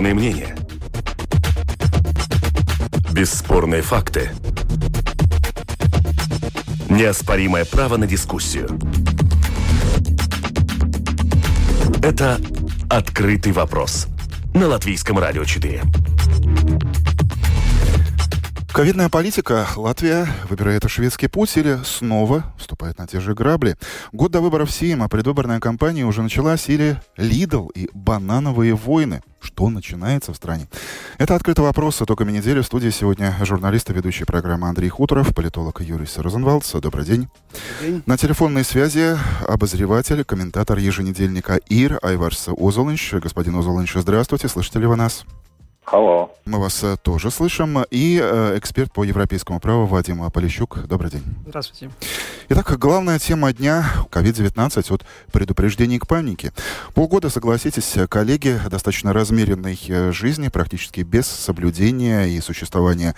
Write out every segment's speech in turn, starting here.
Бесспорные мнения. Бесспорные факты. Неоспоримое право на дискуссию. Это «Открытый вопрос» на Латвийском радио 4. Ковидная политика. Латвия выбирает шведский путь или снова вступает на те же грабли. Год до выборов Сейма, предвыборная кампания уже началась или Лидл и банановые войны. Что начинается в стране? Это открытый вопрос. Итогами недели в студии сегодня журналист и ведущий программы Андрей Хуторов, политолог Юрий Розенвалдс. Добрый день. Добрый день. На телефонной связи обозреватель, комментатор еженедельника ИР Айварс Озолынч. Господин Озолынч, здравствуйте. Слышите ли вы нас? Алло. Мы вас э, тоже слышим. И э, эксперт по европейскому праву Вадим Полищук. Добрый день. Здравствуйте. Итак, главная тема дня – COVID-19 от предупреждений к панике. Полгода, согласитесь, коллеги, достаточно размеренной э, жизни, практически без соблюдения и существования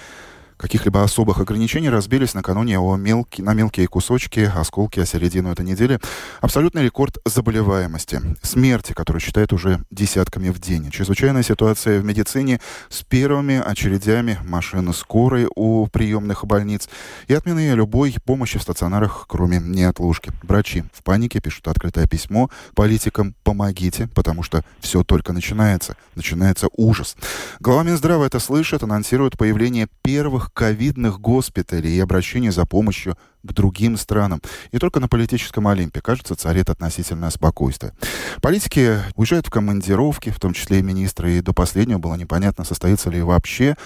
каких-либо особых ограничений разбились накануне о мелки, на мелкие кусочки, осколки, о середину этой недели. Абсолютный рекорд заболеваемости, смерти, который считают уже десятками в день. Чрезвычайная ситуация в медицине с первыми очередями машины скорой у приемных больниц и отмены любой помощи в стационарах, кроме неотложки. Врачи в панике пишут открытое письмо политикам «Помогите», потому что все только начинается. Начинается ужас. Глава Минздрава это слышит, анонсирует появление первых ковидных госпиталей и обращение за помощью к другим странам. И только на политическом Олимпе, кажется, царит относительное спокойствие. Политики уезжают в командировки, в том числе и министры, и до последнего было непонятно, состоится ли вообще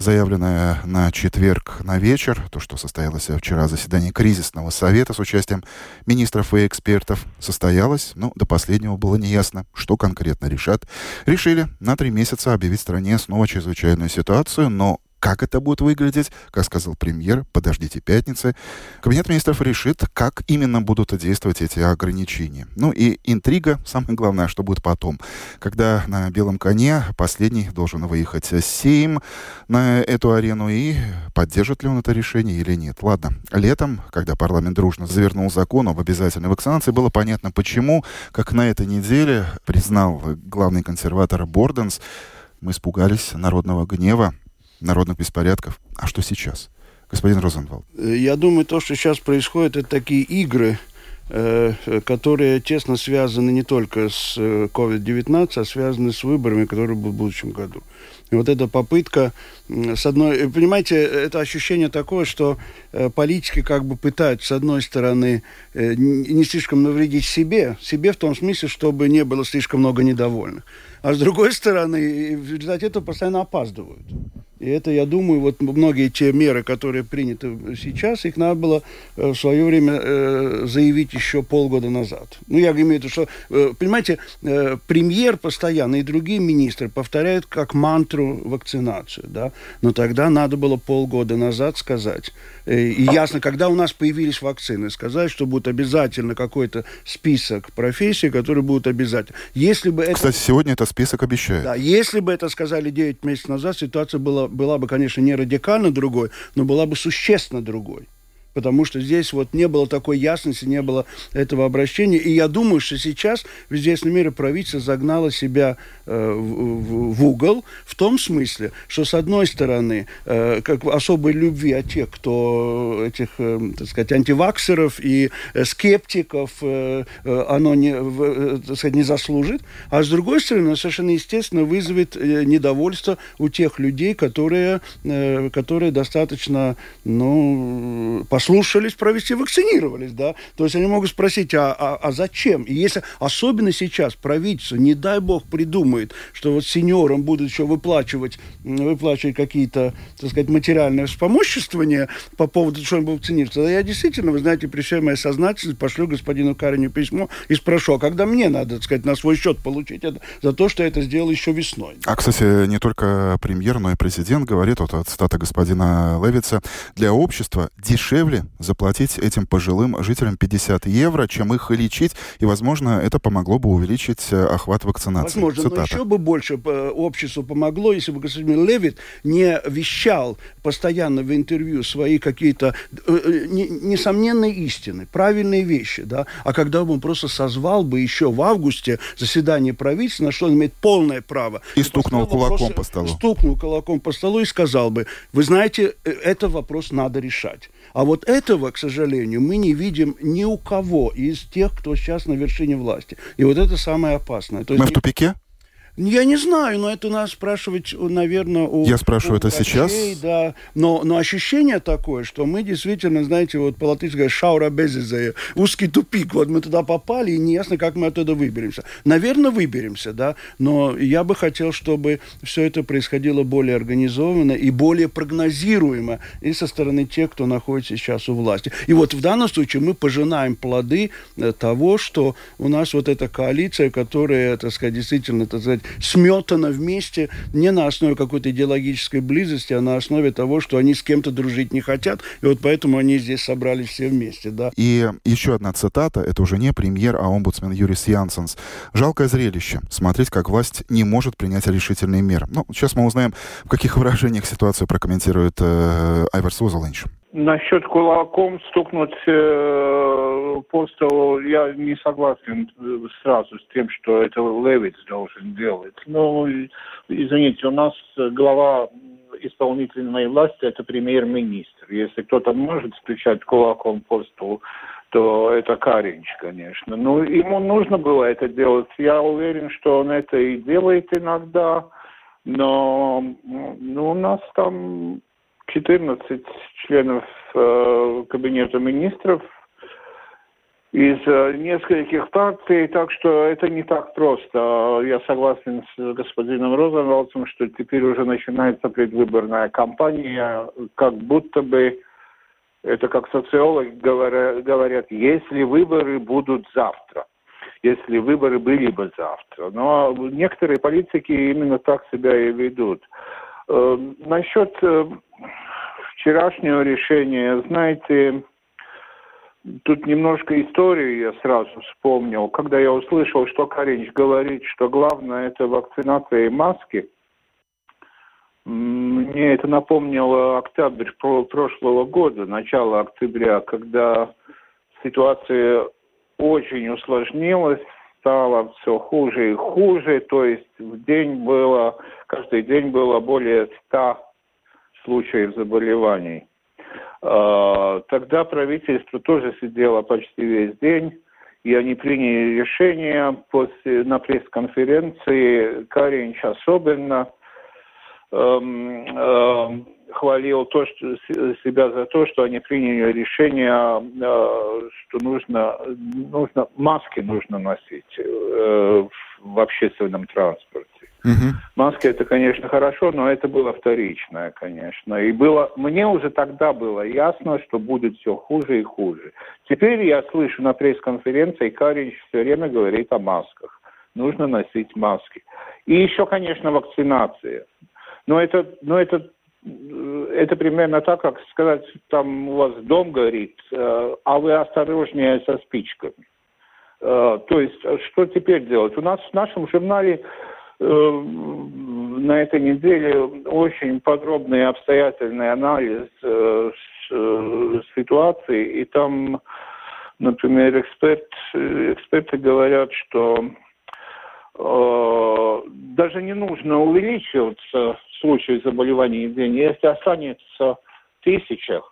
заявленное на четверг на вечер, то, что состоялось вчера заседание кризисного совета с участием министров и экспертов, состоялось, но до последнего было неясно, что конкретно решат. Решили на три месяца объявить стране снова чрезвычайную ситуацию, но как это будет выглядеть, как сказал премьер, подождите пятницы. Кабинет министров решит, как именно будут действовать эти ограничения. Ну и интрига, самое главное, что будет потом. Когда на белом коне последний должен выехать Сейм на эту арену и поддержит ли он это решение или нет. Ладно, летом, когда парламент дружно завернул закон об обязательной вакцинации, было понятно почему, как на этой неделе признал главный консерватор Борденс, мы испугались народного гнева народных беспорядков. А что сейчас? Господин Розенвалд. Я думаю, то, что сейчас происходит, это такие игры, э, которые тесно связаны не только с COVID-19, э, а связаны с выборами, которые будут в будущем году. И вот эта попытка, с одной, понимаете, это ощущение такое, что э, политики как бы пытаются, с одной стороны, не слишком навредить себе, себе в том смысле, чтобы не было слишком много недовольных, а с другой стороны, в результате этого постоянно опаздывают. И это, я думаю, вот многие те меры, которые приняты сейчас, их надо было э, в свое время э, заявить еще полгода назад. Ну, я имею в виду, что, э, понимаете, э, премьер постоянно и другие министры повторяют как мантру вакцинацию, да, но тогда надо было полгода назад сказать. Э, и ясно, когда у нас появились вакцины, сказать, что будет обязательно какой-то список профессий, которые будут обязательно. Если бы это... Кстати, сегодня этот список обещает. Да, если бы это сказали 9 месяцев назад, ситуация была была бы, конечно, не радикально другой, но была бы существенно другой потому что здесь вот не было такой ясности, не было этого обращения. И я думаю, что сейчас в известной мере правительство загнало себя э, в, в угол в том смысле, что с одной стороны, э, как особой любви от тех, кто этих, э, так сказать, антиваксеров и э, скептиков, э, э, оно не, э, так сказать, не заслужит, а с другой стороны, совершенно естественно вызовет недовольство у тех людей, которые, э, которые достаточно, ну, по послушались, провести, вакцинировались, да. То есть они могут спросить, а, а, а зачем? И если, особенно сейчас, правительство, не дай бог, придумает, что вот сеньорам будут еще выплачивать, выплачивать какие-то, так сказать, материальное вспомоществование по поводу что он был вакцинирован, тогда я действительно, вы знаете, при всей моей сознательности пошлю господину Кариню письмо и спрошу, а когда мне надо, так сказать, на свой счет получить это за то, что я это сделал еще весной. А, кстати, не только премьер, но и президент говорит, вот цитата господина Левица, для общества дешевле дешевле заплатить этим пожилым жителям 50 евро, чем их лечить, и, возможно, это помогло бы увеличить э, охват вакцинации. Возможно, Цитата. но еще бы больше э, обществу помогло, если бы господин Левит не вещал постоянно в интервью свои какие-то э, несомненные истины, правильные вещи, да, а когда бы он просто созвал бы еще в августе заседание правительства, на что он имеет полное право. И, и стукнул кулаком по столу. Стукнул кулаком по столу и сказал бы, вы знаете, это вопрос надо решать. А вот этого, к сожалению, мы не видим ни у кого из тех, кто сейчас на вершине власти. И вот это самое опасное. То есть, мы в тупике? Я не знаю, но это надо спрашивать, наверное, у... Я спрашиваю у это врачей, сейчас? Да, но, но ощущение такое, что мы действительно, знаете, вот по-латышски говорят «шаура безизея», узкий тупик, вот мы туда попали, и неясно, как мы оттуда выберемся. Наверное, выберемся, да, но я бы хотел, чтобы все это происходило более организованно и более прогнозируемо и со стороны тех, кто находится сейчас у власти. И вот в данном случае мы пожинаем плоды э, того, что у нас вот эта коалиция, которая, так сказать, действительно, так сказать, сметано вместе не на основе какой-то идеологической близости, а на основе того, что они с кем-то дружить не хотят, и вот поэтому они здесь собрались все вместе, да. И еще одна цитата, это уже не премьер, а омбудсмен Юрис Янсенс. «Жалкое зрелище. Смотреть, как власть не может принять решительные меры». Ну, сейчас мы узнаем, в каких выражениях ситуацию прокомментирует э, Айварс Узалинч. Насчет кулаком стукнуть э, по столу я не согласен э, сразу с тем, что это Левиц должен делать. Но, извините, у нас глава исполнительной власти – это премьер-министр. Если кто-то может стучать кулаком по столу, то это Каринч, конечно. Ну, ему нужно было это делать. Я уверен, что он это и делает иногда. Но ну, у нас там 14 членов э, Кабинета министров из э, нескольких партий, так что это не так просто. Я согласен с господином Розенвалдсом, что теперь уже начинается предвыборная кампания, как будто бы это как социологи говорят, если выборы будут завтра, если выборы были бы завтра. Но некоторые политики именно так себя и ведут. Э, насчет э, вчерашнего решения, знаете, тут немножко историю я сразу вспомнил. Когда я услышал, что Каринч говорит, что главное это вакцинация и маски, мне это напомнило октябрь прошлого года, начало октября, когда ситуация очень усложнилась, стало все хуже и хуже, то есть в день было, каждый день было более 100 случаев заболеваний. А, тогда правительство тоже сидело почти весь день, и они приняли решение после, на пресс-конференции, Каринч особенно, эм, эм, хвалил то, что, себя за то, что они приняли решение, э, что нужно, нужно маски нужно носить э, в общественном транспорте. Угу. Маски это, конечно, хорошо, но это было вторичное, конечно. И было, мне уже тогда было ясно, что будет все хуже и хуже. Теперь я слышу на пресс-конференции, Карич все время говорит о масках. Нужно носить маски. И еще, конечно, вакцинация. Но это, но это это примерно так, как сказать, там у вас дом горит, э, а вы осторожнее со спичками. Э, то есть, что теперь делать? У нас в нашем журнале э, на этой неделе очень подробный обстоятельный анализ ситуации, и там, например, эксперт, эксперты говорят, что даже не нужно увеличиваться случаев заболеваний в день. Если останется тысяча,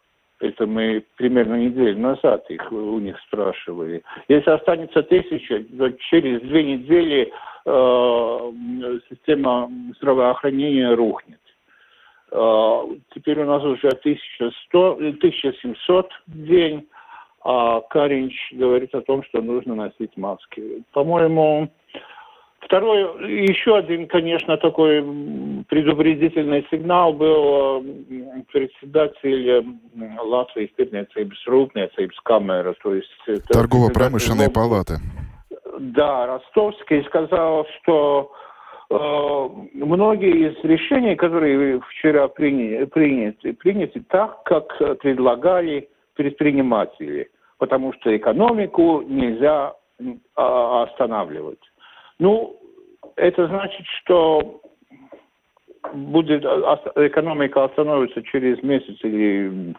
это мы примерно неделю назад их у них спрашивали. Если останется тысяча, то через две недели э, система здравоохранения рухнет. Э, теперь у нас уже 1100, 1700 в день, а Каринч говорит о том, что нужно носить маски. По-моему, Второй, еще один, конечно, такой предупредительный сигнал был председатель Латвии Стирniecības рūpniecības камеры, то есть... Торгово-промышленные палаты. Да, Ростовский сказал, что э, многие из решений, которые вчера приняли, приняты, приняты так, как предлагали предприниматели, потому что экономику нельзя а, останавливать. Ну, это значит, что будет экономика остановится через месяц или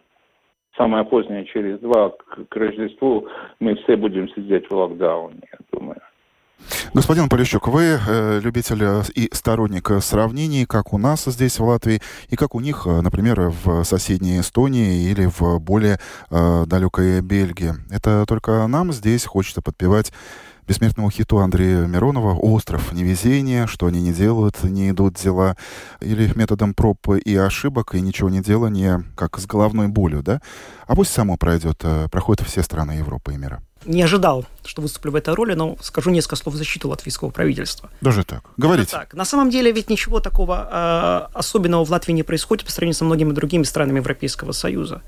самое позднее через два к, Рождеству мы все будем сидеть в локдауне, я думаю. Господин Полищук, вы э, любитель э, и сторонник сравнений, как у нас здесь в Латвии, и как у них, э, например, в соседней Эстонии или в более э, далекой Бельгии. Это только нам здесь хочется подпевать бессмертному хиту Андрея Миронова «Остров невезения», что они не делают, не идут дела, или методом проб и ошибок, и ничего не делания, как с головной болью, да? А пусть само пройдет, э, проходит все страны Европы и мира. Не ожидал, что выступлю в этой роли, но скажу несколько слов в защиту латвийского правительства. Даже так? Говорите. Даже так. На самом деле ведь ничего такого э, особенного в Латвии не происходит по сравнению со многими другими странами Европейского Союза.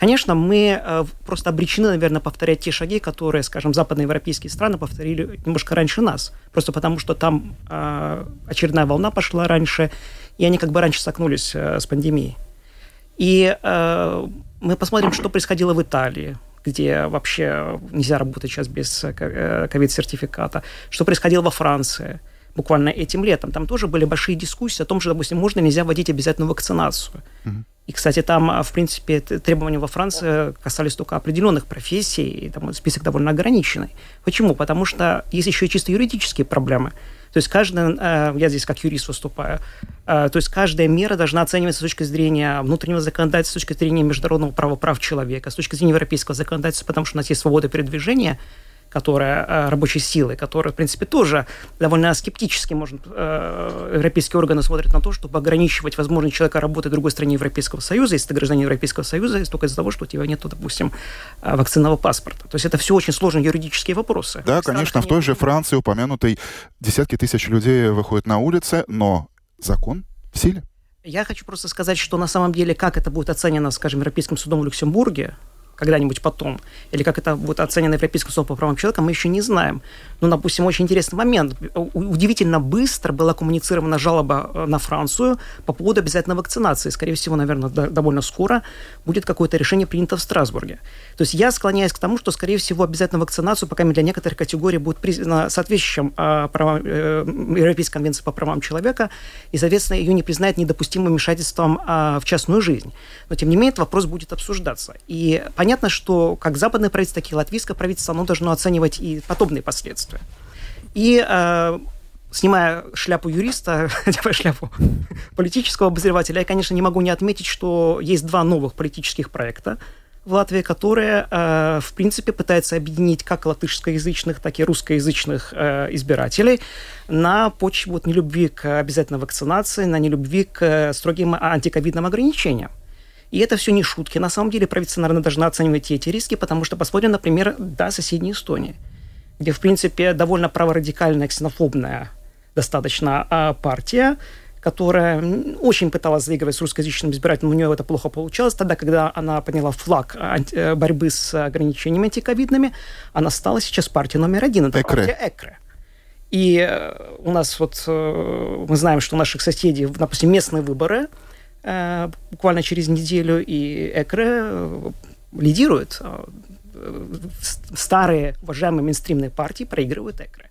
Конечно, мы э, просто обречены, наверное, повторять те шаги, которые, скажем, западноевропейские страны повторили немножко раньше нас. Просто потому, что там э, очередная волна пошла раньше, и они как бы раньше столкнулись э, с пандемией. И мы посмотрим, что происходило в Италии, где вообще нельзя работать сейчас без ковид-сертификата, что происходило во Франции буквально этим летом. Там тоже были большие дискуссии о том, что, допустим, можно нельзя вводить обязательную вакцинацию. Угу. И, кстати, там, а, в принципе, требования во Франции касались только определенных профессий, и там список довольно ограниченный. Почему? Потому что есть еще и чисто юридические проблемы. То есть каждая, э, я здесь как юрист выступаю, э, то есть каждая мера должна оцениваться с точки зрения внутреннего законодательства, с точки зрения международного права прав человека, с точки зрения европейского законодательства, потому что у нас есть свобода передвижения, которая э, рабочей силы, которая, в принципе, тоже довольно скептически, может, э, европейские органы смотрят на то, чтобы ограничивать возможность человека работать в другой стране Европейского Союза, если ты гражданин Европейского Союза, только из-за того, что у тебя нет, допустим, э, вакцинного паспорта. То есть это все очень сложные юридические вопросы. Да, конечно, в той же Франции упомянутой десятки тысяч людей выходят на улицы, но закон в силе. Я хочу просто сказать, что на самом деле, как это будет оценено, скажем, Европейским судом в Люксембурге, когда-нибудь потом, или как это будет оценено Европейским судом по правам человека, мы еще не знаем. Но, допустим, очень интересный момент. Удивительно быстро была коммуницирована жалоба э, на Францию по поводу обязательной вакцинации. Скорее всего, наверное, довольно скоро будет какое-то решение принято в Страсбурге. То есть я склоняюсь к тому, что, скорее всего, обязательную вакцинацию пока для некоторых категорий будет признана соответствующим э, правам, Европейской конвенции по правам человека, и, соответственно, ее не признает недопустимым вмешательством э, в частную жизнь. Но, тем не менее, этот вопрос будет обсуждаться. И понятно, что как западное правительство, так и латвийское правительство, оно должно оценивать и подобные последствия. И э, снимая шляпу юриста, шляпу политического обозревателя, я, конечно, не могу не отметить, что есть два новых политических проекта в Латвии, которые, э, в принципе, пытаются объединить как латышскоязычных, так и русскоязычных э, избирателей на почве вот, нелюбви к обязательной вакцинации, на нелюбви к строгим антиковидным ограничениям. И это все не шутки. На самом деле правительство, наверное, должно оценивать эти риски, потому что посмотрим, например, да, соседней Эстонии – где, в принципе, довольно праворадикальная, ксенофобная достаточно а, партия, которая очень пыталась заигрывать с русскоязычным избирателем, у нее это плохо получалось. Тогда, когда она подняла флаг э, борьбы с ограничениями антиковидными, она стала сейчас партией номер один. Это Экре. партия Экре. И э, у нас вот, э, мы знаем, что у наших соседей, допустим, местные выборы буквально через неделю, и Экре лидирует старые уважаемые мейнстримные партии проигрывают ЭКРы.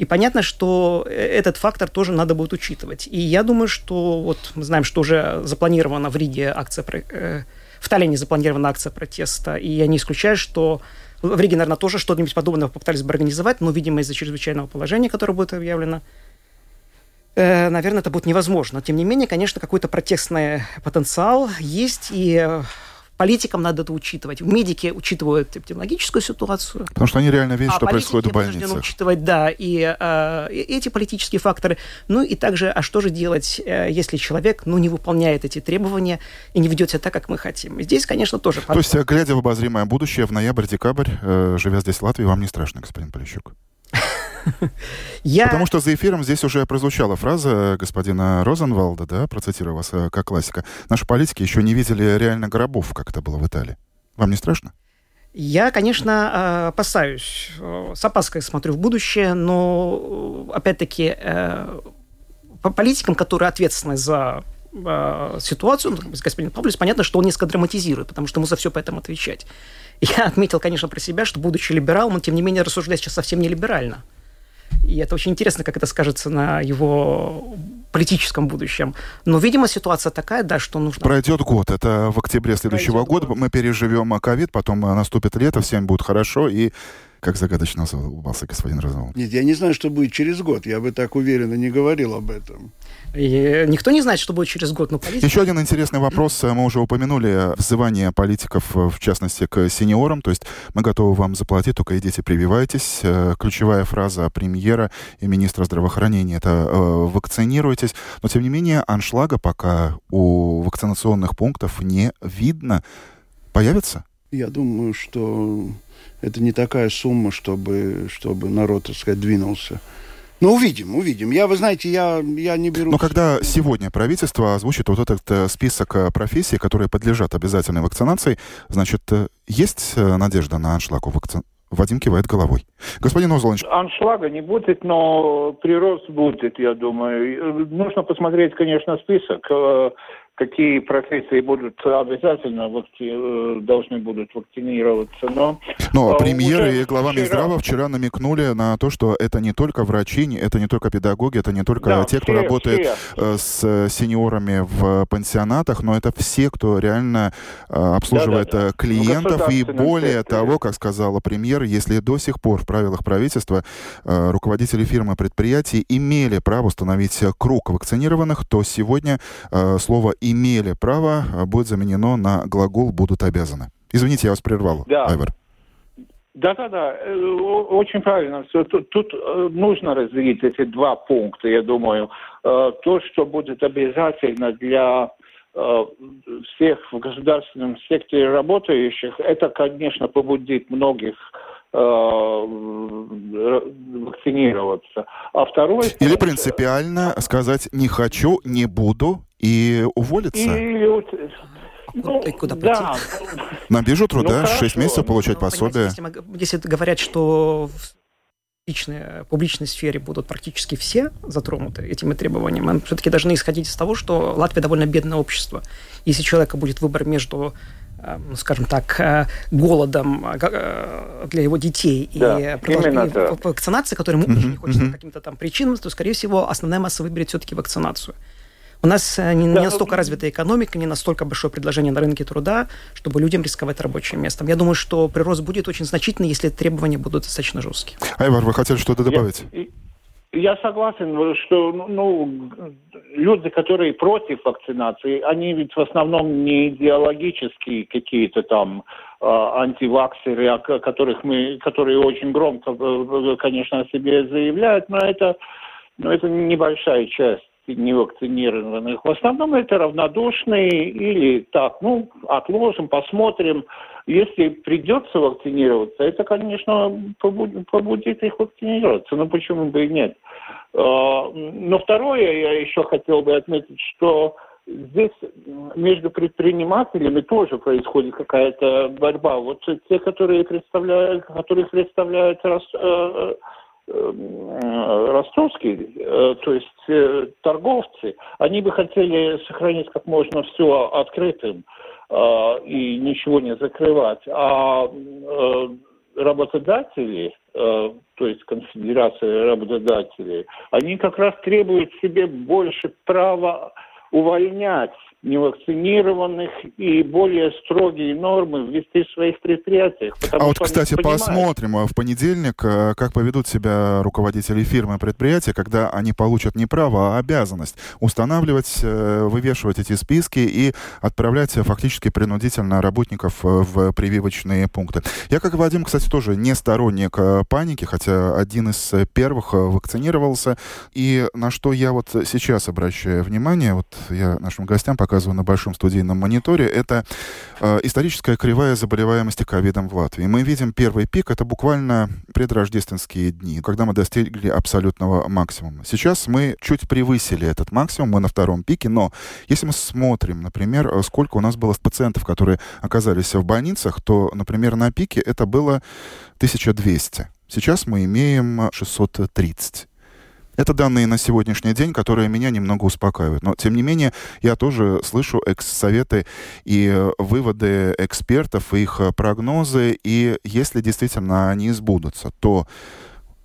И понятно, что э, этот фактор тоже надо будет учитывать. И я думаю, что вот мы знаем, что уже запланирована в Риге акция, э, в Таллине запланирована акция протеста, и я не исключаю, что в Риге, наверное, тоже что-нибудь подобное попытались бы организовать, но, видимо, из-за чрезвычайного положения, которое будет объявлено, э, наверное, это будет невозможно. Тем не менее, конечно, какой-то протестный потенциал есть, и Политикам надо это учитывать. Медики учитывают эпидемиологическую ситуацию. Потому что они реально видят, а что происходит в больнице. учитывать, да, и э, эти политические факторы. Ну и также, а что же делать, э, если человек, ну, не выполняет эти требования и не ведет себя так, как мы хотим. И здесь, конечно, тоже... То есть, глядя в обозримое будущее, в ноябрь-декабрь, э, живя здесь в Латвии, вам не страшно, господин Полищук? Я... Потому что за эфиром здесь уже прозвучала фраза господина Розенвалда, да, процитирую вас э, как классика. Наши политики еще не видели реально гробов, как это было в Италии. Вам не страшно? Я, конечно, э, опасаюсь, э, с опаской смотрю в будущее, но, опять-таки, по политикам, которые ответственны за ситуацию, ну, господин Павлович, понятно, что он несколько драматизирует, потому что ему за все поэтому отвечать. Я отметил, конечно, про себя, что, будучи либералом, он, тем не менее, рассуждает сейчас совсем не либерально. И это очень интересно, как это скажется на его политическом будущем. Но, видимо, ситуация такая, да, что нужно... Пройдет год. Это в октябре следующего Пройдет года. Год. Мы переживем ковид, потом наступит лето, всем будет хорошо, и как загадочно улыбался господин Розовол. Нет, я не знаю, что будет через год. Я бы так уверенно не говорил об этом. И никто не знает, что будет через год. Но политика... Еще один интересный вопрос. Мы уже упомянули взывание политиков, в частности, к сеньорам. То есть мы готовы вам заплатить, только идите прививайтесь. Э, ключевая фраза премьера и министра здравоохранения – это э, «вакцинируйтесь». Но, тем не менее, аншлага пока у вакцинационных пунктов не видно. Появится? Я думаю, что это не такая сумма, чтобы, чтобы народ, так сказать, двинулся. Ну, увидим, увидим. Я, вы знаете, я, я не беру... Но когда сегодня правительство озвучит вот этот э, список э, профессий, которые подлежат обязательной вакцинации, значит, э, есть надежда на аншлаг у вакци... Вадим кивает головой. Господин Озолович. Аншлага не будет, но прирост будет, я думаю. Нужно посмотреть, конечно, список какие профессии будут обязательно вакци... Э, должны будут вакцинироваться. Но, но а, премьер и глава вчера... Минздрава вчера намекнули на то, что это не только врачи, это не только педагоги, это не только да, те, все, кто работает все. Э, с сеньорами в пансионатах, но это все, кто реально э, обслуживает да, да, да. клиентов. И более секторе. того, как сказала премьер, если до сих пор в правилах правительства руководители фирмы предприятий имели право установить круг вакцинированных, то сегодня слово «и» имели право а, будет заменено на глагол «будут обязаны». Извините, я вас прервал, да. Айвар. Да, да, да, э, очень правильно. Все. Тут, тут э, нужно разделить эти два пункта, я думаю. Э, то, что будет обязательно для всех в государственном секторе работающих, это, конечно, побудит многих вакцинироваться. А второе... Или принципиально сказать «не хочу, не буду» и уволиться? И, ну, и куда пойти? Да. На биржу труда ну, 6 месяцев получать ну, пособие. Если, если говорят, что в публичной, публичной сфере будут практически все затронуты этими требованиями, мы все-таки должны исходить из того, что Латвия довольно бедное общество. Если у человека будет выбор между э, ну, скажем так, э, голодом э, для его детей да, и продолжением да. вакцинации, которую ему очень не хочется по каким-то там причинам, то, скорее всего, основная масса выберет все-таки вакцинацию. У нас э, не, не настолько развитая экономика, не настолько большое предложение на рынке труда, чтобы людям рисковать рабочим местом. Я думаю, что прирост будет очень значительный, если требования будут достаточно жесткие. Айвар, вы хотели что-то добавить? Я, я согласен, что ну, люди, которые против вакцинации, они ведь в основном не идеологические какие-то там э, антиваксеры, о которых мы, которые очень громко, э, конечно, о себе заявляют, но это, но это небольшая часть невакцинированных. В основном это равнодушные или так, ну, отложим, посмотрим. Если придется вакцинироваться, это, конечно, побудит, их вакцинироваться. Но почему бы и нет? А, но второе, я еще хотел бы отметить, что здесь между предпринимателями тоже происходит какая-то борьба. Вот те, которые представляют, которых представляют э, ростовские, э, то есть э, торговцы, они бы хотели сохранить как можно все открытым и ничего не закрывать. А работодатели, то есть конфедерация работодателей, они как раз требуют себе больше права увольнять невакцинированных и более строгие нормы ввести в своих предприятиях. А вот, кстати, посмотрим в понедельник, э, как поведут себя руководители фирмы и предприятия, когда они получат не право, а обязанность устанавливать, э, вывешивать эти списки и отправлять фактически принудительно работников э, в прививочные пункты. Я, как Вадим, кстати, тоже не сторонник паники, хотя один из первых вакцинировался. И на что я вот сейчас обращаю внимание, вот я нашим гостям показываю, показываю на большом студийном мониторе, это э, историческая кривая заболеваемости ковидом в Латвии. Мы видим первый пик, это буквально предрождественские дни, когда мы достигли абсолютного максимума. Сейчас мы чуть превысили этот максимум, мы на втором пике, но если мы смотрим, например, э, сколько у нас было пациентов, которые оказались в больницах, то, например, на пике это было 1200. Сейчас мы имеем 630. Это данные на сегодняшний день, которые меня немного успокаивают. Но, тем не менее, я тоже слышу советы и э, выводы экспертов, их э, прогнозы. И если действительно они сбудутся, то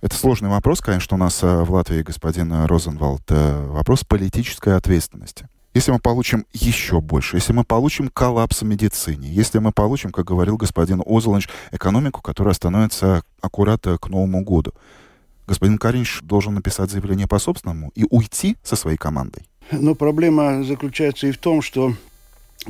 это сложный вопрос, конечно, у нас э, в Латвии, господин Розенвалд. Вопрос политической ответственности. Если мы получим еще больше, если мы получим коллапс в медицине, если мы получим, как говорил господин Озелович, экономику, которая становится аккурат к Новому году, господин Каринч должен написать заявление по собственному и уйти со своей командой. Но проблема заключается и в том, что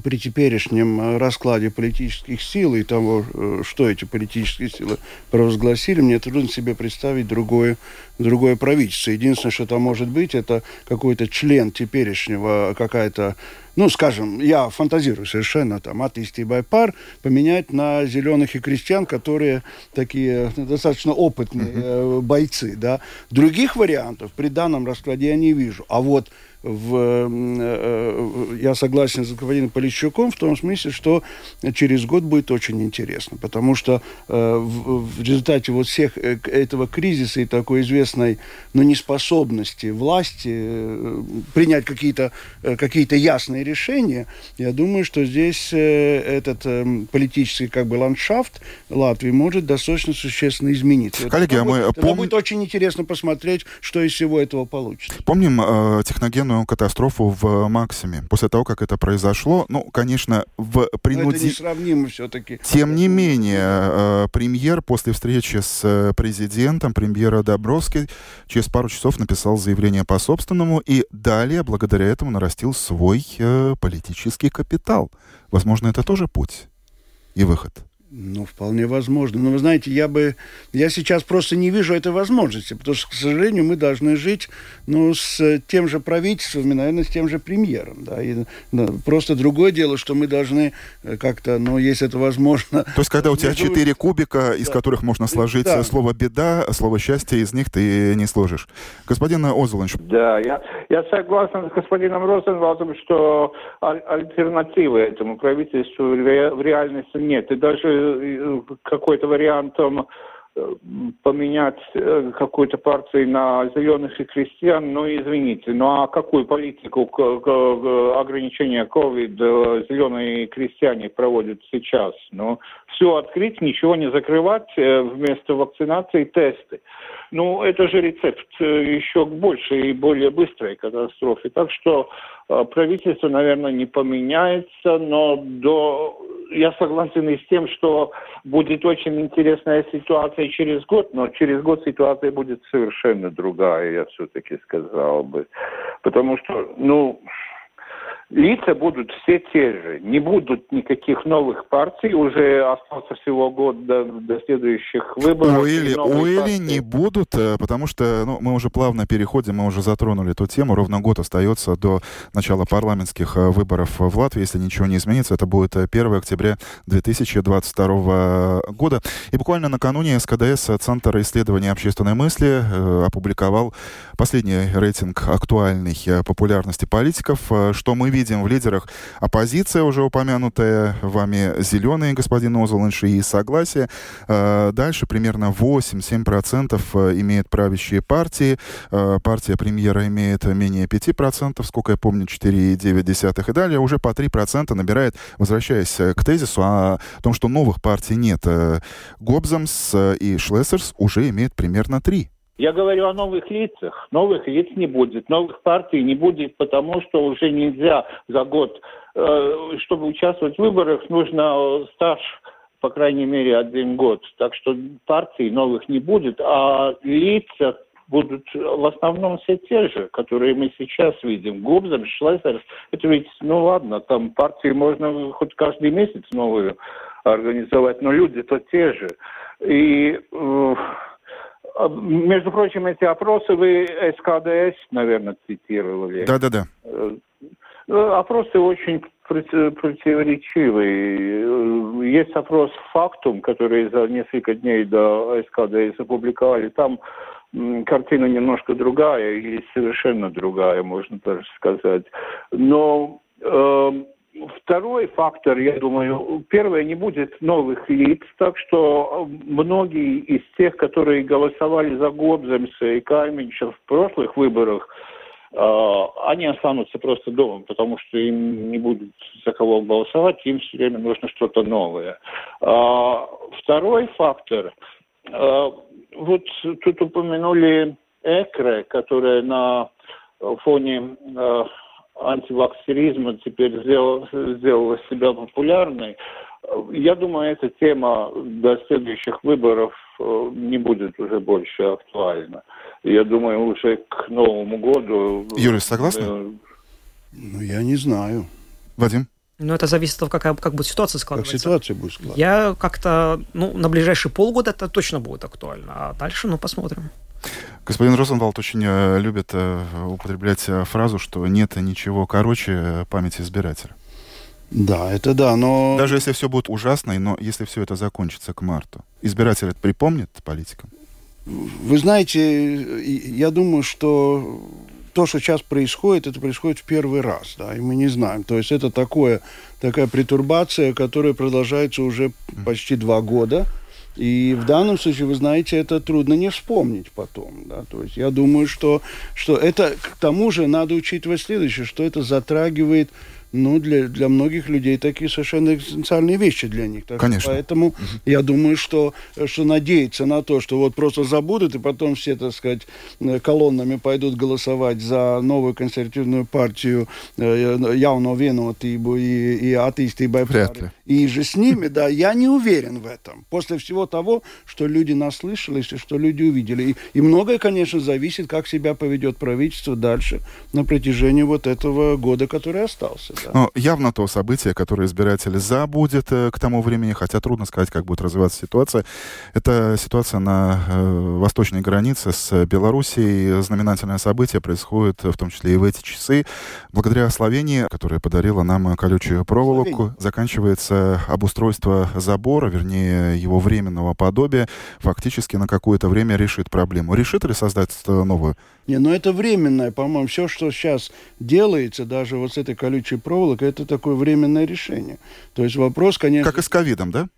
при теперешнем э, раскладе политических сил и того, э, что эти политические силы провозгласили, мне трудно себе представить другое, другое правительство. Единственное, что там может быть, это какой-то член теперешнего, какая-то ну, скажем, я фантазирую совершенно, там, атеисты и байпар поменять на зеленых и крестьян, которые такие достаточно опытные uh-huh. бойцы, да. Других вариантов при данном раскладе я не вижу. А вот в, э, э, я согласен с господином Полищуком в том смысле, что через год будет очень интересно, потому что э, в, в результате вот всех этого кризиса и такой известной, ну, неспособности власти принять какие-то какие ясные решения, я думаю, что здесь этот политический как бы ландшафт Латвии может достаточно существенно измениться. Коллеги, это, а мы пом... будет очень интересно посмотреть, что из всего этого получится. Помним э, техногенную ядерную катастрофу в Максиме. После того, как это произошло, ну, конечно, в принуди... Это несравнимо все-таки. Тем не менее, э, премьер после встречи с э, президентом, премьера Добровский, через пару часов написал заявление по собственному и далее, благодаря этому, нарастил свой э, политический капитал. Возможно, это тоже путь и выход. Ну, вполне возможно. Но вы знаете, я бы... Я сейчас просто не вижу этой возможности, потому что, к сожалению, мы должны жить, ну, с тем же правительством, наверное, с тем же премьером, да. И, ну, просто другое дело, что мы должны э, как-то, ну, если это возможно... То есть, когда у тебя четыре кубика, из да. которых можно сложить да. слово «беда», слово «счастье», из них ты не сложишь. Господин Озолович. Да, я, я согласен с господином Розенвалдом, что альтернативы этому правительству в реальности нет. И даже какой-то вариантом э, поменять э, какую-то партию на зеленых и крестьян, ну извините, ну а какую политику ограничения COVID зеленые крестьяне проводят сейчас? Ну, все открыть, ничего не закрывать, вместо вакцинации тесты. Ну, это же рецепт еще к большей и более быстрой катастрофе. Так что правительство, наверное, не поменяется, но до я согласен и с тем, что будет очень интересная ситуация через год, но через год ситуация будет совершенно другая, я все-таки сказал бы. Потому что, ну, лица будут все те же. Не будут никаких новых партий. Уже остался всего год до, до следующих выборов. У Или, у Или не будут, э, потому что ну, мы уже плавно переходим, мы уже затронули эту тему. Ровно год остается до начала парламентских э, выборов в Латвии. Если ничего не изменится, это будет 1 э, октября 2022 года. И буквально накануне СКДС, Центр исследования общественной мысли, опубликовал последний рейтинг актуальной популярности политиков. Что мы видим в лидерах оппозиция, уже упомянутая вами, зеленые, господин Озоланш, и согласие. Э, дальше примерно 8-7% э, имеет правящие партии. Э, партия премьера имеет менее 5%, сколько я помню, 4,9%. И далее уже по 3% набирает, возвращаясь к тезису о том, что новых партий нет. Гобзамс и Шлессерс уже имеют примерно 3%. Я говорю о новых лицах. Новых лиц не будет, новых партий не будет, потому что уже нельзя за год, э, чтобы участвовать в выборах, нужно стаж по крайней мере, один год. Так что партий новых не будет, а лица будут в основном все те же, которые мы сейчас видим. Гобзер, Шлессерс, это ведь, ну ладно, там партии можно хоть каждый месяц новую организовать, но люди-то те же. И э, между прочим, эти опросы вы СКДС, наверное, цитировали. Да-да-да. Э, опросы очень противоречивые. Есть опрос «Фактум», который за несколько дней до СКДС опубликовали. Там картина немножко другая или совершенно другая, можно даже сказать. Но э, второй фактор, я думаю, первое, не будет новых лиц, так что многие из тех, которые голосовали за Гобземса и Кальминча в прошлых выборах, э, они останутся просто дома, потому что им не будет за кого голосовать, им все время нужно что-то новое. А, второй фактор, э, вот тут упомянули ЭКРЭ, которая на фоне э, антиваксеризма теперь сделала, сделала себя популярной. Я думаю, эта тема до следующих выборов э, не будет уже больше актуальна. Я думаю, уже к Новому году... Юрий, согласны? Э, ну, я не знаю. Вадим? Ну, это зависит от того, как, как будет ситуация складываться. Как ситуация будет складываться. Я как-то, ну, на ближайшие полгода это точно будет актуально. А дальше, ну, посмотрим. Господин Розенвалд очень э, любит э, употреблять э, фразу, что нет ничего короче памяти избирателя. Да, это да, но... Даже если все будет ужасно, но если все это закончится к марту, избиратель это припомнит политикам? Вы знаете, я думаю, что то, что сейчас происходит, это происходит в первый раз, да, и мы не знаем. То есть это такое, такая притурбация, которая продолжается уже почти два года. И в данном случае, вы знаете, это трудно не вспомнить потом. Да? То есть я думаю, что, что это, к тому же, надо учитывать следующее, что это затрагивает ну, для, для многих людей такие совершенно экзистенциальные вещи для них. Так Конечно. Поэтому угу. я думаю, что, что надеяться на то, что вот просто забудут, и потом все, так сказать, колоннами пойдут голосовать за новую консервативную партию э, явно венотибу и, и атеисты Вряд И же с ними, да, я не уверен в этом. После всего того, что люди наслышались и что люди увидели. И, и многое, конечно, зависит, как себя поведет правительство дальше на протяжении вот этого года, который остался. Но явно то событие, которое избиратель забудет э, к тому времени, хотя трудно сказать, как будет развиваться ситуация, это ситуация на э, восточной границе с Белоруссией. Знаменательное событие происходит в том числе и в эти часы. Благодаря Словении, которая подарила нам колючую проволоку, Словения. заканчивается обустройство забора, вернее, его временного подобия, фактически на какое-то время решит проблему. Решит ли создать новую? Не, но это временное, по-моему, все, что сейчас делается, даже вот с этой колючей проволокой, это такое временное решение. То есть вопрос, конечно... Как и с ковидом, да?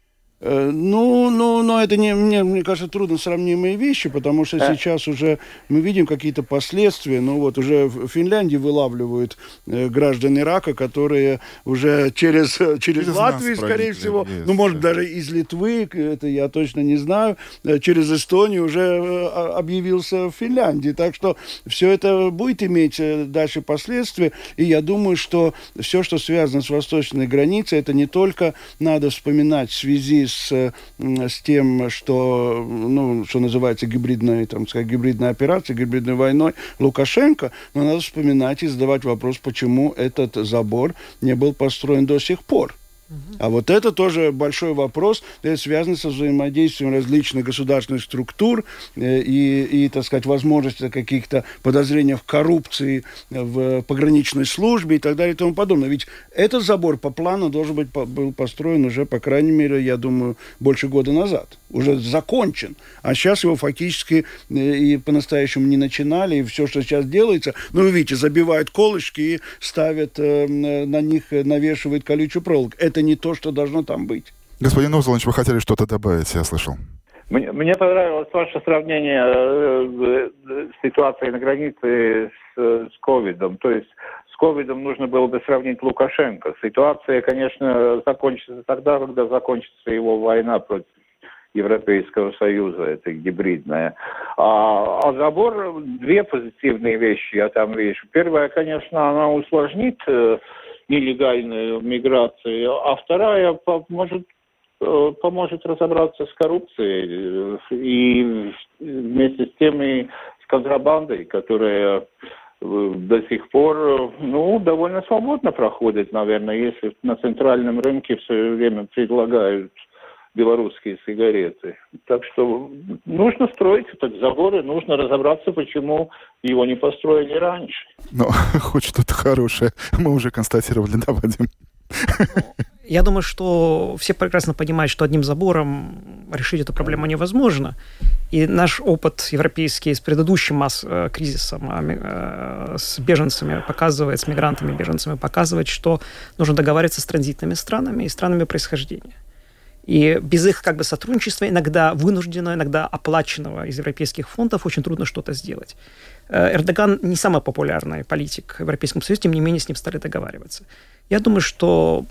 Э, ну, ну, но это не, мне, мне кажется, трудно сравнимые вещи, потому что а? сейчас уже мы видим какие-то последствия. Ну вот уже в Финляндии вылавливают э, граждан Ирака, которые уже через, через, через Латвию, скорее всего, есть, ну, может, да. даже из Литвы, это я точно не знаю, э, через Эстонию уже э, объявился в Финляндии. Так что все это будет иметь дальше последствия. И я думаю, что все, что связано с восточной границей, это не только надо вспоминать в связи с, с тем, что, ну, что называется гибридной, там, сказать, гибридной операцией, гибридной войной Лукашенко, но надо вспоминать и задавать вопрос, почему этот забор не был построен до сих пор. А вот это тоже большой вопрос, это связано со взаимодействием различных государственных структур э, и, и так сказать, возможности каких-то подозрений в коррупции в пограничной службе и так далее и тому подобное. Ведь этот забор по плану должен быть был построен уже, по крайней мере, я думаю, больше года назад. Уже закончен. А сейчас его фактически э, и по-настоящему не начинали. И все, что сейчас делается, ну, вы видите, забивают колышки и ставят э, на них, навешивают колючую проволоку. Это это не то, что должно там быть. Господин Узлович, вы хотели что-то добавить, я слышал. Мне, мне понравилось ваше сравнение э, э, ситуации на границе с, с ковидом. То есть с ковидом нужно было бы сравнить Лукашенко. Ситуация, конечно, закончится тогда, когда закончится его война против Европейского Союза, это гибридная. А, а забор, две позитивные вещи я там вижу. Первое, конечно, она усложнит э, нелегальную миграцию, а вторая поможет э, поможет разобраться с коррупцией э, и вместе с тем и с контрабандой, которая э, до сих пор, ну, довольно свободно проходит, наверное, если на центральном рынке все время предлагают белорусские сигареты. Так что нужно строить этот забор, и нужно разобраться, почему его не построили раньше. Ну, хоть что-то хорошее. Мы уже констатировали, да, Вадим? Я думаю, что все прекрасно понимают, что одним забором решить эту проблему невозможно. И наш опыт европейский с предыдущим масс э, кризисом э, с беженцами показывает, с мигрантами, беженцами показывает, что нужно договариваться с транзитными странами и странами происхождения. И без их как бы сотрудничества, иногда вынужденного, иногда оплаченного из европейских фондов, очень трудно что-то сделать. Э, Эрдоган не самый популярный политик в Европейском Союзе, тем не менее с ним стали договариваться. Я думаю, что,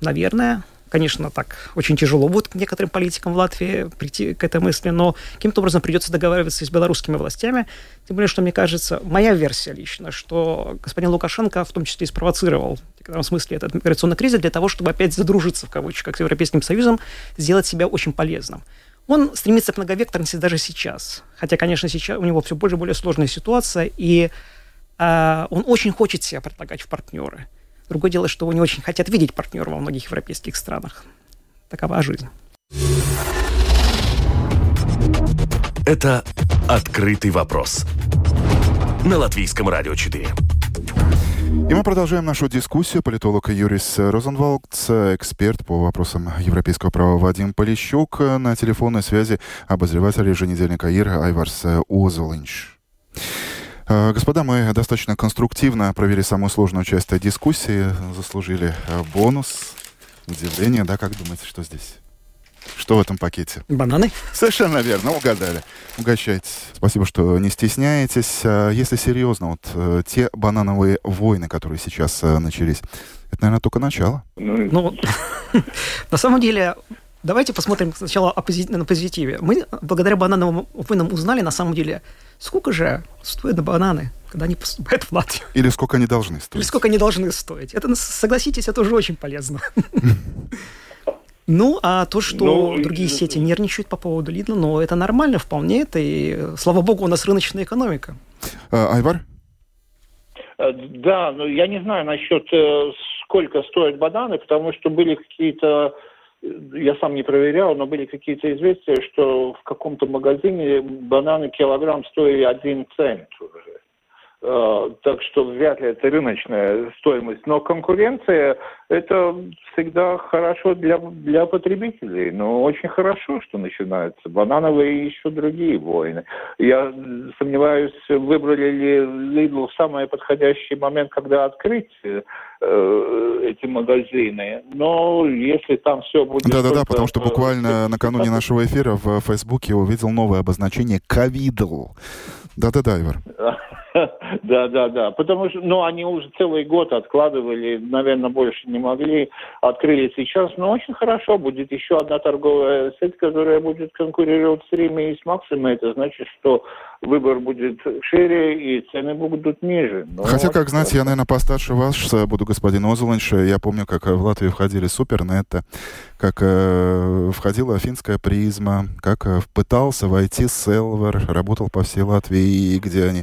наверное, Конечно, так очень тяжело будет некоторым политикам в Латвии прийти к этой мысли, но каким-то образом придется договариваться с белорусскими властями. Тем более, что мне кажется, моя версия лично, что господин Лукашенко в том числе и спровоцировал в некотором смысле этот миграционный кризис для того, чтобы опять задружиться, в кавычках, с Европейским Союзом, сделать себя очень полезным. Он стремится к многовекторности даже сейчас. Хотя, конечно, сейчас у него все больше и более сложная ситуация, и э, он очень хочет себя предлагать в партнеры – Другое дело, что не очень хотят видеть партнера во многих европейских странах. Такова жизнь. Это «Открытый вопрос» на Латвийском радио 4. И мы продолжаем нашу дискуссию. Политолог Юрис Розенвалдс, эксперт по вопросам европейского права Вадим Полищук, на телефонной связи обозреватель еженедельника ИР Айварс Озолинч. Э, господа, мы достаточно конструктивно провели самую сложную часть этой дискуссии, заслужили э, бонус, удивление, да, как думаете, что здесь? Что в этом пакете? Бананы? Совершенно верно, угадали. Угощайтесь. Спасибо, что не стесняетесь. А если серьезно, вот э, те банановые войны, которые сейчас начались, это, наверное, только начало. Ну, на самом деле, давайте посмотрим сначала на позитиве. Мы благодаря банановым войнам узнали, на самом деле, сколько же стоят бананы, когда они поступают в Латвию. Или сколько они должны стоить. Или сколько они должны стоить. Это, согласитесь, это уже очень полезно. Ну, а то, что ну, другие сети нервничают по поводу Лидла, ну, это нормально вполне. Это и, слава богу, у нас рыночная экономика. А, Айвар? Э, да, но я не знаю насчет э, сколько стоят бананы, потому что были какие-то я сам не проверял, но были какие-то известия, что в каком-то магазине бананы килограмм стоили один цент уже. Э, так что вряд ли это рыночная стоимость. Но конкуренция – это всегда хорошо для, для потребителей. Но очень хорошо, что начинаются банановые и еще другие войны. Я сомневаюсь, выбрали ли Lidl в самый подходящий момент, когда открыть э, эти магазины. Но если там все будет... Да-да-да, потому что буквально накануне нашего эфира в Фейсбуке увидел новое обозначение «ковидл». Да-да-да, Ивар. Да, да, да. Потому что, ну, они уже целый год откладывали, наверное, больше не могли. Открыли сейчас, но очень хорошо. Будет еще одна торговая сеть, которая будет конкурировать с Риме и с Максимой. Это значит, что выбор будет шире и цены будут ниже. Но Хотя, как знаете, я, наверное, постарше вас буду, господин Озеланш. Я помню, как в Латвию входили Супернет, как э, входила финская призма, как э, пытался войти Селвер, работал по всей Латвии, где они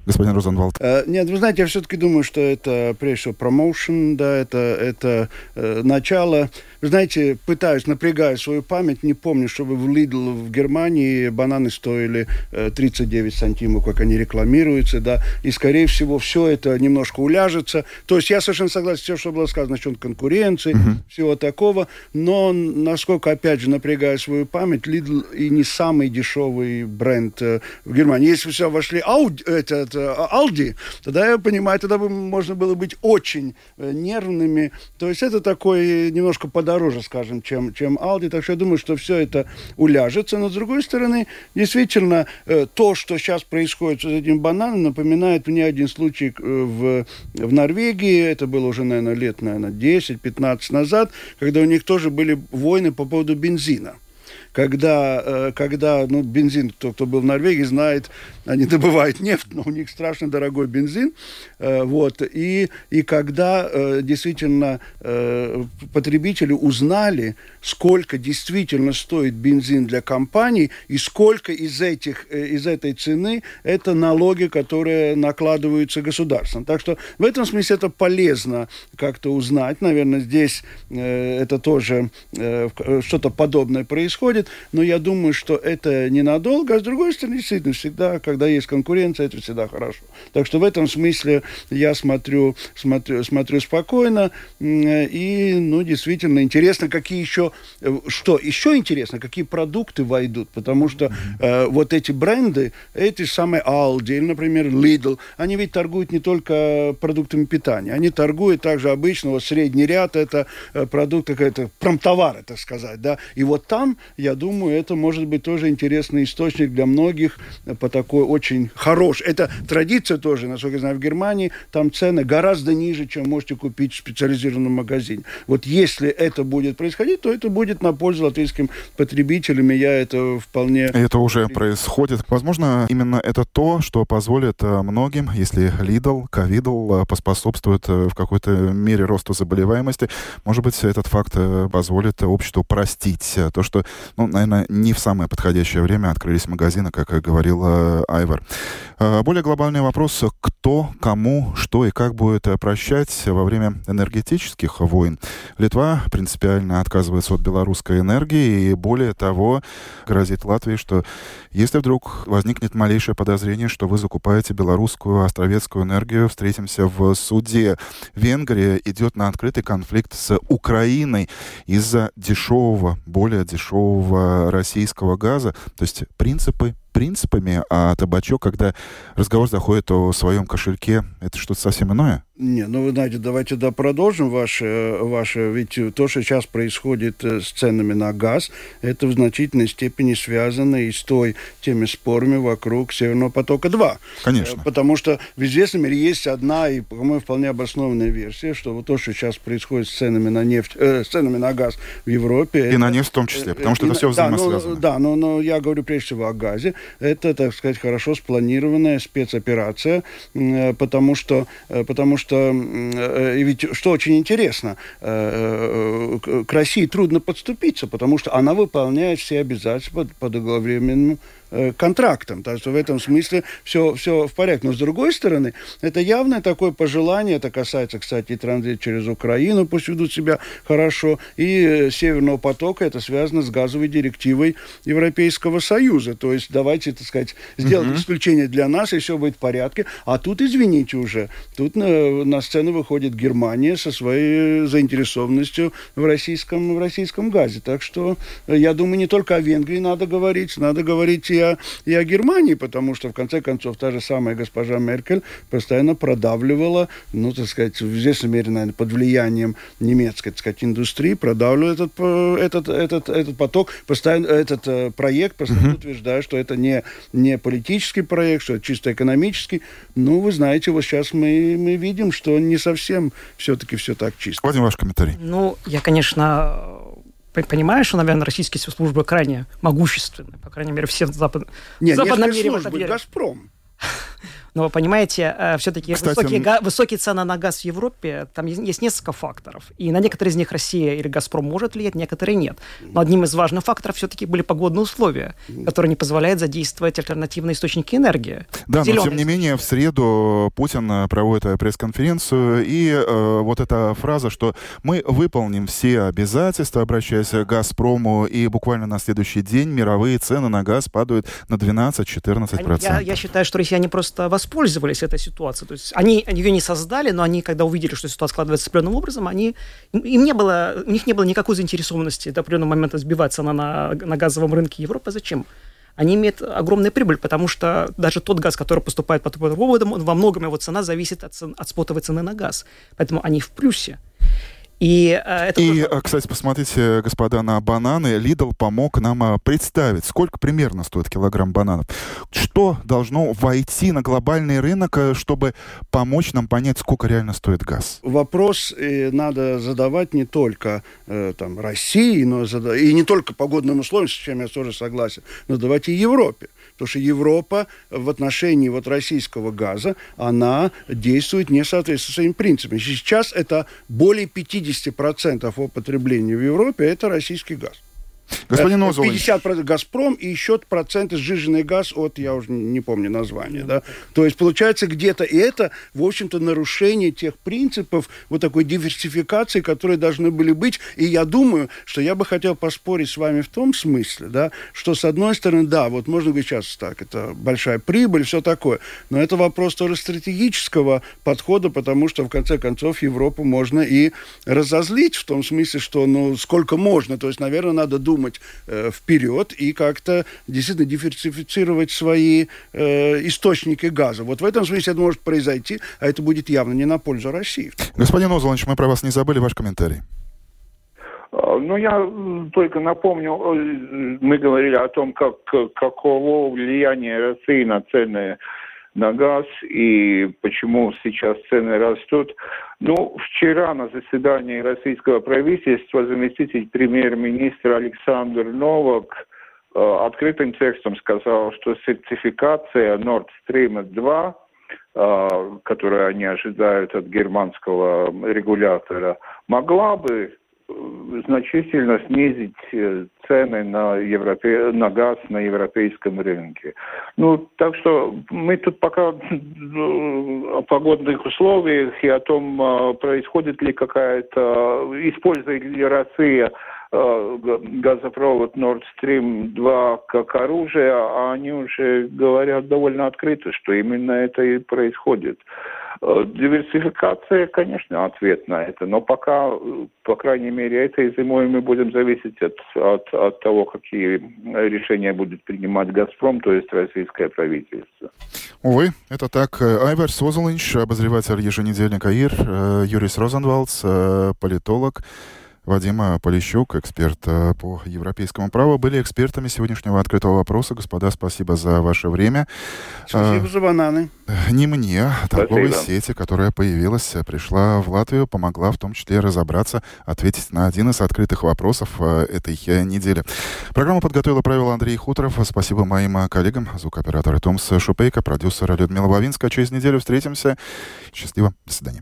господин Розенвалд? Э, нет, вы знаете, я все-таки думаю, что это прежде всего промоушен, да, это, это э, начало. Вы знаете, пытаюсь, напрягаю свою память, не помню, чтобы в Lidl в Германии бананы стоили э, 39 сантимов, как они рекламируются, да, и, скорее всего, все это немножко уляжется. То есть я совершенно согласен с тем, что было сказано насчет конкуренции, uh-huh. всего такого, но, насколько, опять же, напрягаю свою память, Lidl и не самый дешевый бренд э, в Германии. Если все вошли Audi, это, это Aldi, тогда я понимаю, тогда бы можно было быть очень э, нервными. То есть это такой немножко подороже, скажем, чем, чем Aldi. Так что я думаю, что все это уляжется. Но с другой стороны, действительно, э, то, что сейчас происходит с этим бананом, напоминает мне один случай э, в, в Норвегии. Это было уже, наверное, лет, наверное, 10-15 назад, когда у них тоже были войны по поводу бензина когда, э, когда ну, бензин, кто, кто был в Норвегии, знает, они добывают нефть, но у них страшно дорогой бензин. Э, вот, и, и когда э, действительно потребители узнали, сколько действительно стоит бензин для компаний и сколько из, этих, из этой цены это налоги, которые накладываются государством. Так что в этом смысле это полезно как-то узнать. Наверное, здесь это тоже что-то подобное происходит будет, но я думаю, что это ненадолго, а с другой стороны, действительно, всегда, когда есть конкуренция, это всегда хорошо. Так что в этом смысле я смотрю, смотрю, смотрю спокойно, и, ну, действительно, интересно, какие еще, э, что еще интересно, какие продукты войдут, потому что э, вот эти бренды, эти самые Aldi, например, Lidl, они ведь торгуют не только продуктами питания, они торгуют также обычно, вот средний ряд, это э, продукт, какой-то промтовары, так сказать, да, и вот там, я думаю, это может быть тоже интересный источник для многих по такой очень хороший, это традиция тоже, насколько я знаю, в Германии, там цены гораздо ниже, чем можете купить в специализированном магазине. Вот если это будет происходить, то это будет на пользу латвийским потребителям, и я это вполне... Это уже происходит. Возможно, именно это то, что позволит э, многим, если Lidl, Ковидл э, поспособствует э, в какой-то мере росту заболеваемости, может быть, этот факт позволит обществу простить то, что, ну, наверное, не в самое подходящее время открылись магазины, как говорил Айвар. Более глобальный вопрос, кто, кому, что и как будет прощать во время энергетических войн. Литва принципиально отказывается от белорусской энергии, и более того, грозит Латвии, что если вдруг возникнет малейшее подозрение, что вы закупаете белорусскую островецкую энергию, встретимся в суде. Венгрия идет на открытый конфликт с Украиной из-за дешевого, более дешевого российского газа. То есть принципы принципами, а табачок, когда разговор заходит о своем кошельке, это что-то совсем иное? Не, ну вы знаете, давайте да продолжим ваше, ваше, ведь то, что сейчас происходит э, с ценами на газ, это в значительной степени связано и с той, теми спорами вокруг Северного потока-2. Конечно. Э, потому что в известном мире есть одна и, по-моему, вполне обоснованная версия, что вот то, что сейчас происходит с ценами на нефть, э, с ценами на газ в Европе... И это, на нефть в том числе, потому что это все взаимосвязано. Да, но, да, но, но я говорю прежде всего о газе. Это, так сказать, хорошо спланированная спецоперация, э, потому что, потому что что э, ведь что очень интересно, э, э, к России трудно подступиться, потому что она выполняет все обязательства по Э, контрактом. Так что в этом смысле все, все в порядке. Но с другой стороны, это явное такое пожелание, это касается, кстати, и транзит через Украину, пусть ведут себя хорошо, и э, Северного потока, это связано с газовой директивой Европейского Союза. То есть давайте, так сказать, сделать uh-huh. исключение для нас, и все будет в порядке. А тут, извините уже, тут на, на сцену выходит Германия со своей заинтересованностью в российском, в российском газе. Так что, э, я думаю, не только о Венгрии надо говорить, надо говорить и о, и о Германии, потому что, в конце концов, та же самая госпожа Меркель постоянно продавливала, ну, так сказать, в известной мере, наверное, под влиянием немецкой, так сказать, индустрии, продавливала этот, этот, этот, этот поток, постоянно, этот э, проект, постоянно uh-huh. утверждая, что это не, не политический проект, что это чисто экономический. Ну, вы знаете, вот сейчас мы, мы видим, что не совсем все-таки все так чисто. Владимир, ваш комментарий. Ну, я, конечно, понимаешь, что, наверное, российские спецслужбы крайне могущественны, по крайней мере, все запад... Нет, в западном мире. Нет, «Газпром». Но вы понимаете, э, все-таки высокие, высокие цены на газ в Европе, там есть несколько факторов. И на некоторые из них Россия или Газпром может влиять, некоторые нет. Но одним из важных факторов все-таки были погодные условия, которые не позволяют задействовать альтернативные источники энергии. Да, Зеленый но тем не менее в среду Путин э, проводит э, пресс-конференцию, и э, вот эта фраза, что мы выполним все обязательства, обращаясь к Газпрому, и буквально на следующий день мировые цены на газ падают на 12-14%. Я, я считаю, что россияне просто воспользовались этой ситуацией. То есть они ее не создали, но они, когда увидели, что ситуация складывается определенным образом, они, им не было, у них не было никакой заинтересованности до определенного момента сбиваться на, на, на газовом рынке Европы. Зачем? они имеют огромную прибыль, потому что даже тот газ, который поступает по трубопроводам, во многом его цена зависит от, цен, от спотовой цены на газ. Поэтому они в плюсе. И, э, это и тоже... кстати, посмотрите, господа, на бананы. Lidl помог нам э, представить, сколько примерно стоит килограмм бананов. Что должно войти на глобальный рынок, э, чтобы помочь нам понять, сколько реально стоит газ? Вопрос надо задавать не только там, России, но зада... и не только погодным условиям, с чем я тоже согласен, но задавать и Европе. Потому что Европа в отношении вот российского газа, она действует не соответственно своим принципам. Сейчас это более 50% о потреблении в Европе – это российский газ. Господин Озулович. 50% «Газпром» и еще проценты сжиженный газ от, я уже не помню название, да. То есть получается где-то, и это, в общем-то, нарушение тех принципов вот такой диверсификации, которые должны были быть. И я думаю, что я бы хотел поспорить с вами в том смысле, да, что с одной стороны, да, вот можно говорить сейчас так, это большая прибыль, все такое, но это вопрос тоже стратегического подхода, потому что в конце концов Европу можно и разозлить в том смысле, что ну сколько можно, то есть, наверное, надо думать э, вперед и как-то действительно диверсифицировать свои э, источники газа. Вот в этом смысле это может произойти, а это будет явно не на пользу России. Господин Озолович, мы про вас не забыли, ваш комментарий. А, ну, я только напомню, э, мы говорили о том, как, каково влияние России на цены на газ и почему сейчас цены растут. Ну, вчера на заседании российского правительства заместитель премьер-министра Александр Новак э, открытым текстом сказал, что сертификация Nord Stream 2 э, которую они ожидают от германского регулятора, могла бы значительно снизить э, цены на, европе... на газ на европейском рынке. Ну, так что мы тут пока о погодных условиях и о том, а, происходит ли какая-то, использует ли Россия а, газопровод Nord Stream 2 как оружие, а они уже говорят довольно открыто, что именно это и происходит. Э, диверсификация, конечно, ответ на это, но пока, по крайней мере, этой зимой мы будем зависеть от, от, от того, какие решения будет принимать «Газпром», то есть российское правительство. Увы, это так. Айвар Созолинч, обозреватель еженедельника ИР, э, Юрис Розенвалдс, э, политолог, Вадима Полищук, эксперт э, по европейскому праву, были экспертами сегодняшнего открытого вопроса. Господа, спасибо за ваше время. Спасибо а, за бананы. Не мне, торговой сети, которая появилась, пришла в Латвию, помогла в том числе разобраться, ответить на один из открытых вопросов э, этой недели. Программу подготовила правила Андрей Хуторов. Спасибо моим коллегам, звукооператор Томс Шупейко, продюсер Людмила Вавинска. Через неделю встретимся. Счастливо. До свидания.